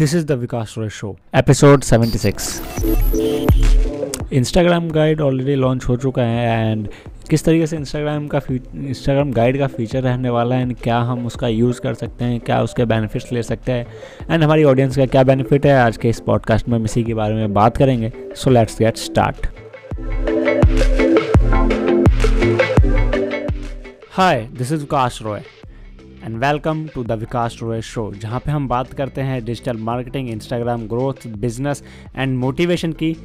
This is the Vikas Roy show episode 76 Instagram guide already launch हो चुका है and किस तरीके से इंस्टाग्राम का इंस्टाग्राम गाइड का फीचर रहने वाला है एंड क्या हम उसका यूज़ कर सकते हैं क्या उसके बेनिफिट्स ले सकते हैं एंड हमारी ऑडियंस का क्या बेनिफिट है आज के इस पॉडकास्ट में हम इसी के बारे में बात करेंगे। So let's get start hi this is Vikas Roy and welcome to the Vikas Roy show जहाँ पे हम बात करते हैं digital marketing Instagram growth business and motivation की,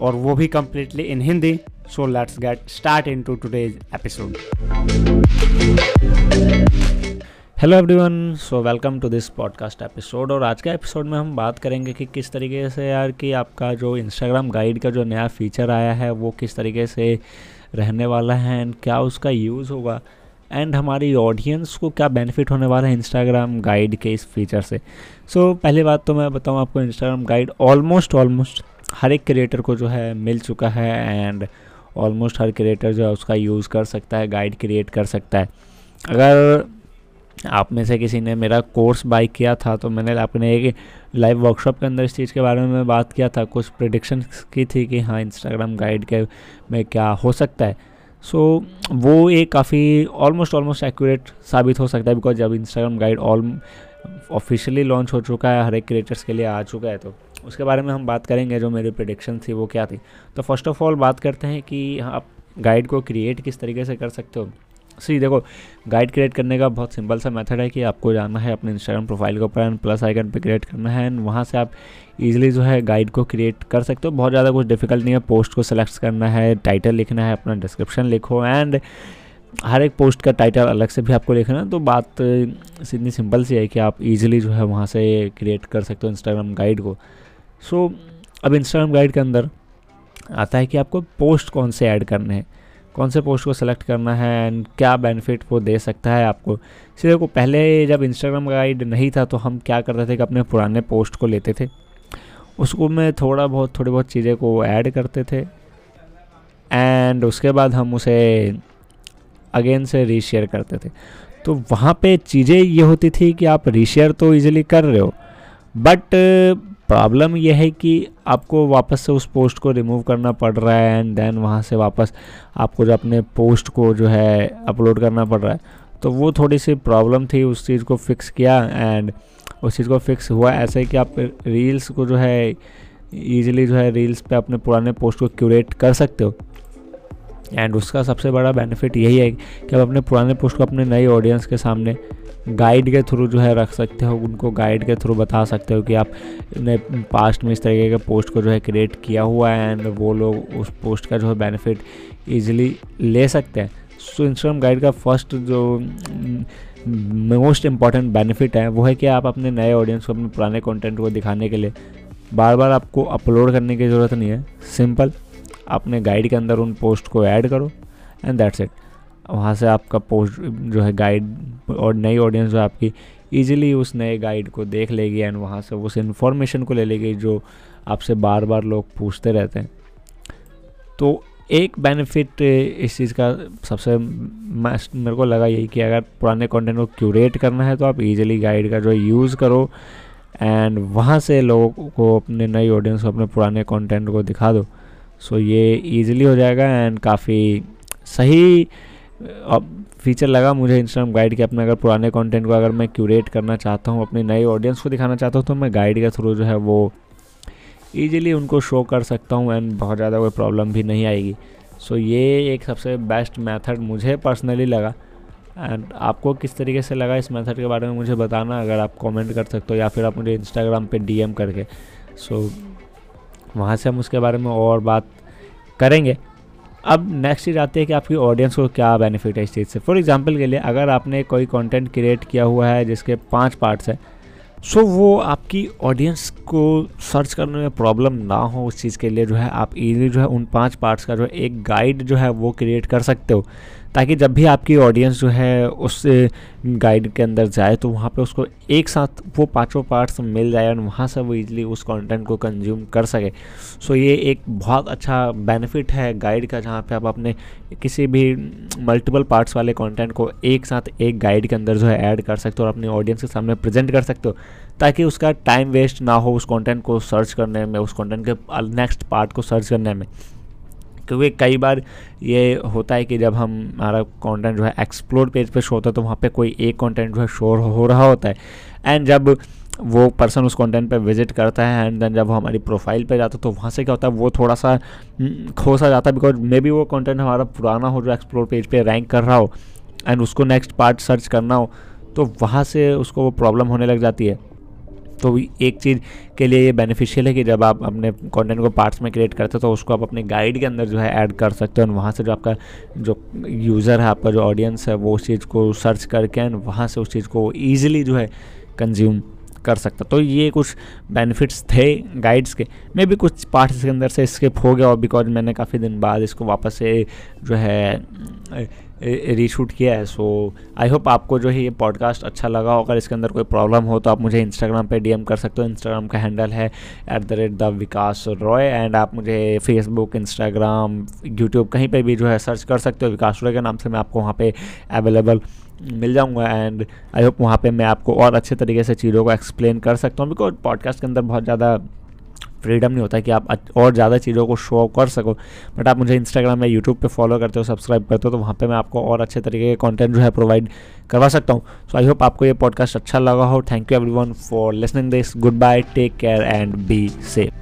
और वो भी completely in Hindi so let's get start into today's episode hello everyone so welcome to this podcast episode और आज के एपिसोड में हम बात करेंगे कि किस तरीके से यार कि आपका जो इंस्टाग्राम गाइड का जो नया फीचर आया है, वो किस तरीके से रहने वाला है एंड क्या उसका यूज़ होगा। एंड हमारी ऑडियंस को क्या बेनिफिट होने वाला है इंस्टाग्राम गाइड के इस फीचर से? सो so, पहली बात तो मैं बताऊँ आपको इंस्टाग्राम गाइड ऑलमोस्ट ऑलमोस्ट हर एक क्रिएटर को जो है मिल चुका है एंड ऑलमोस्ट हर क्रिएटर जो है उसका यूज़ कर सकता है गाइड क्रिएट कर सकता है। अगर आप में से किसी ने मेरा कोर्स बाई किया था तो मैंने अपने एक लाइव वर्कशॉप के अंदर इस चीज़ के बारे में बात किया था। कुछ प्रडिक्शन की थी कि हाँ इंस्टाग्राम गाइड के में क्या हो सकता है। सो so, वो एक काफ़ी ऑलमोस्ट ऑलमोस्ट एक्यूरेट साबित हो सकता है बिकॉज़ जब Instagram guide all officially launch हो चुका है हर एक क्रिएटर्स के लिए आ चुका है तो उसके बारे में हम बात करेंगे जो मेरी प्रडिक्शन थी वो क्या थी। तो फ़र्स्ट ऑफ़ ऑल बात करते हैं कि आप गाइड को क्रिएट किस तरीके से कर सकते हो। सी देखो गाइड क्रिएट करने का बहुत सिंपल सा मेथड है कि आपको जाना है अपने इंस्टाग्राम प्रोफ़ाइल के ऊपर एंड प्लस आइकन पे क्रिएट करना है एंड वहाँ से आप इजीली जो है गाइड को क्रिएट कर सकते हो। बहुत ज़्यादा कुछ डिफ़िकल्ट नहीं है पोस्ट को सेलेक्ट करना है टाइटल लिखना है अपना डिस्क्रिप्शन लिखो एंड हर एक पोस्ट का टाइटल अलग से भी आपको लिखना है। तो बात इतनी सिंपल सी है कि आप इजीली जो है वहाँ से क्रिएट कर सकते हो इंस्टाग्राम गाइड को। सो so, अब इंस्टाग्राम गाइड के अंदर आता है कि आपको पोस्ट कौन से ऐड करने हैं। कौन से पोस्ट को सेलेक्ट करना है एंड क्या बेनिफिट वो दे सकता है आपको? सीधे को पहले जब इंस्टाग्राम गाइड नहीं था तो हम क्या करते थे कि अपने पुराने पोस्ट को लेते थे। उसको में थोड़ा बहुत, थोड़ी बहुत चीज़ें को ऐड करते थे। एंड उसके बाद हम उसे अगेन से रीशेयर करते थे। तो वहाँ पे चीज़ें ये होती थी कि आप रीशेयर तो इजीली कर रहे हो बट प्रॉब्लम यह है कि आपको वापस से उस पोस्ट को रिमूव करना पड़ रहा है एंड देन वहाँ से वापस आपको जो अपने पोस्ट को जो है अपलोड करना पड़ रहा है। तो वो थोड़ी सी प्रॉब्लम थी, उस चीज़ को फिक्स किया एंड उस चीज़ को फिक्स हुआ ऐसे कि आप रील्स को जो है ईजिली जो है रील्स पे अपने पुराने पोस्ट को क्यूरेट कर सकते हो। एंड उसका सबसे बड़ा बेनिफिट यही है कि आप अपने पुराने पोस्ट को अपने नई ऑडियंस के सामने गाइड के थ्रू जो है रख सकते हो, उनको गाइड के थ्रू बता सकते हो कि आप ने पास्ट में इस तरीके के पोस्ट को जो है क्रिएट किया हुआ है एंड वो लोग उस पोस्ट का जो है बेनिफिट ईजिली ले सकते हैं। सो इंस्टाग्राम गाइड का फ़र्स्ट जो मोस्ट इंपॉर्टेंट बेनिफिट है, वो है कि आप अपने नए ऑडियंस को, अपने पुराने कंटेंट को दिखाने के लिए बार बार आपको अपलोड करने की ज़रूरत नहीं है। सिंपल अपने गाइड के अंदर उन पोस्ट को ऐड करो एंड दैट्स इट वहाँ से आपका पोस्ट जो है गाइड और नई ऑडियंस जो आपकी ईजिली उस नए गाइड को देख लेगी एंड वहाँ से उस इन्फॉर्मेशन को ले लेगी जो आपसे बार बार लोग पूछते रहते हैं। तो एक बेनिफिट इस चीज़ का सबसे मेरे को लगा यही कि अगर पुराने कंटेंट को क्यूरेट करना है तो आप इजीली गाइड का जो यूज़ करो एंड वहाँ से लोगों को अपने नई ऑडियंस को अपने पुराने कंटेंट को दिखा दो। सो so, ये इजीली हो जाएगा एंड काफ़ी सही फीचर लगा मुझे इंस्टाग्राम गाइड के अपने अगर पुराने कंटेंट को अगर मैं क्यूरेट करना चाहता हूँ अपनी नई ऑडियंस को दिखाना चाहता हूँ तो मैं गाइड के थ्रू जो है वो ईजिली उनको शो कर सकता हूँ एंड बहुत ज़्यादा कोई प्रॉब्लम भी नहीं आएगी। सो so, ये एक सबसे बेस्ट मेथड मुझे पर्सनली लगा। एंड आपको किस तरीके से लगा इस मेथड के बारे में मुझे बताना अगर आप कमेंट कर सकते हो या फिर आप मुझे इंस्टाग्राम पे डीएम करके। सो so, वहाँ से हम उसके बारे में और बात करेंगे। अब नेक्स्ट चीज़ आती है कि आपकी ऑडियंस को क्या बेनिफिट है इस चीज़ से। फॉर एग्ज़ाम्पल के लिए अगर आपने कोई कंटेंट क्रिएट किया हुआ है जिसके पाँच पार्ट्स हैं सो so, वो आपकी ऑडियंस को सर्च करने में प्रॉब्लम ना हो उस चीज़ के लिए जो है आप इजीली जो है उन पाँच पार्ट्स का जो है एक गाइड जो है वो क्रिएट कर सकते हो। ताकि जब भी आपकी ऑडियंस जो है उस गाइड के अंदर जाए तो वहाँ पे उसको एक साथ वो पाँचों पार्ट्स मिल जाए और वहाँ से वो इजीली उस कंटेंट को कंज्यूम कर सके। सो ये एक बहुत अच्छा बेनिफिट है गाइड का, जहाँ पे आप अपने किसी भी मल्टीपल पार्ट्स वाले कंटेंट को एक साथ एक गाइड के अंदर जो है ऐड कर सकते हो और अपनी ऑडियंस के सामने प्रेजेंट कर सकते हो, ताकि उसका टाइम वेस्ट ना हो उस कंटेंट को सर्च करने में, उस कंटेंट के नेक्स्ट पार्ट को सर्च करने में। क्योंकि कई बार ये होता है कि जब हम हमारा कंटेंट जो है एक्सप्लोर पेज पे शो होता है तो वहाँ पे कोई एक कंटेंट जो है शो हो रहा होता है। एंड जब वो पर्सन उस कंटेंट पे विज़िट करता है एंड देन जब वो हमारी प्रोफ़ाइल पे जाता है तो वहाँ से क्या होता है वो थोड़ा सा हम्म, खो सा जाता है बिकॉज़ मे बी वो कंटेंट हमारा पुराना हो जो एक्सप्लोर पेज पे रैंक कर रहा हो एंड उसको नेक्स्ट पार्ट सर्च करना हो तो वहाँ से उसको वो प्रॉब्लम होने लग जाती है। तो एक चीज़ के लिए ये बेनिफिशियल है कि जब आप अपने कंटेंट को पार्ट्स में क्रिएट करते हो तो उसको आप अपने गाइड के अंदर जो है ऐड कर सकते हो। और वहाँ से जो आपका जो यूज़र है, आपका जो ऑडियंस है, वो उस चीज़ को सर्च करके एंड वहाँ से उस चीज़ को ईजिली जो है कंज्यूम कर सकता तो ये कुछ बेनिफिट्स थे गाइड्स के। मे भी कुछ पार्ट इसके अंदर से स्किप हो गया, और बिकॉज़ मैंने काफ़ी दिन बाद इसको वापस से जो है रीशूट किया है सो आई होप आपको जो है ये पॉडकास्ट अच्छा लगा हो अगर इसके अंदर कोई प्रॉब्लम हो तो आप मुझे इंस्टाग्राम पे डीएम कर सकते हो। इंस्टाग्राम का हैंडल है at the rate the Vikas Roy and आप मुझे फेसबुक इंस्टाग्राम यूट्यूब कहीं पे भी जो है सर्च कर सकते हो। विकास रॉय के नाम से मैं आपको वहाँ पर अवेलेबल मिल जाऊँगा एंड आई होप वहाँ पे मैं आपको और अच्छे तरीके से चीज़ों को एक्सप्लेन कर सकता हूँ। बिकॉज़ पॉडकास्ट के अंदर बहुत ज़्यादा फ्रीडम नहीं होता कि आप और ज़्यादा चीज़ों को शो कर सको। बट आप मुझे इंस्टाग्राम या यूट्यूब पे फॉलो करते हो सब्सक्राइब करते हो तो वहाँ पर मैं आपको और अच्छे तरीके के कॉन्टेंट जो है प्रोवाइड करवा सकता हूँ। सो आई होप आपको ये पॉडकास्ट अच्छा लगा हो। Thank you every for listening this goodbye take care and be safe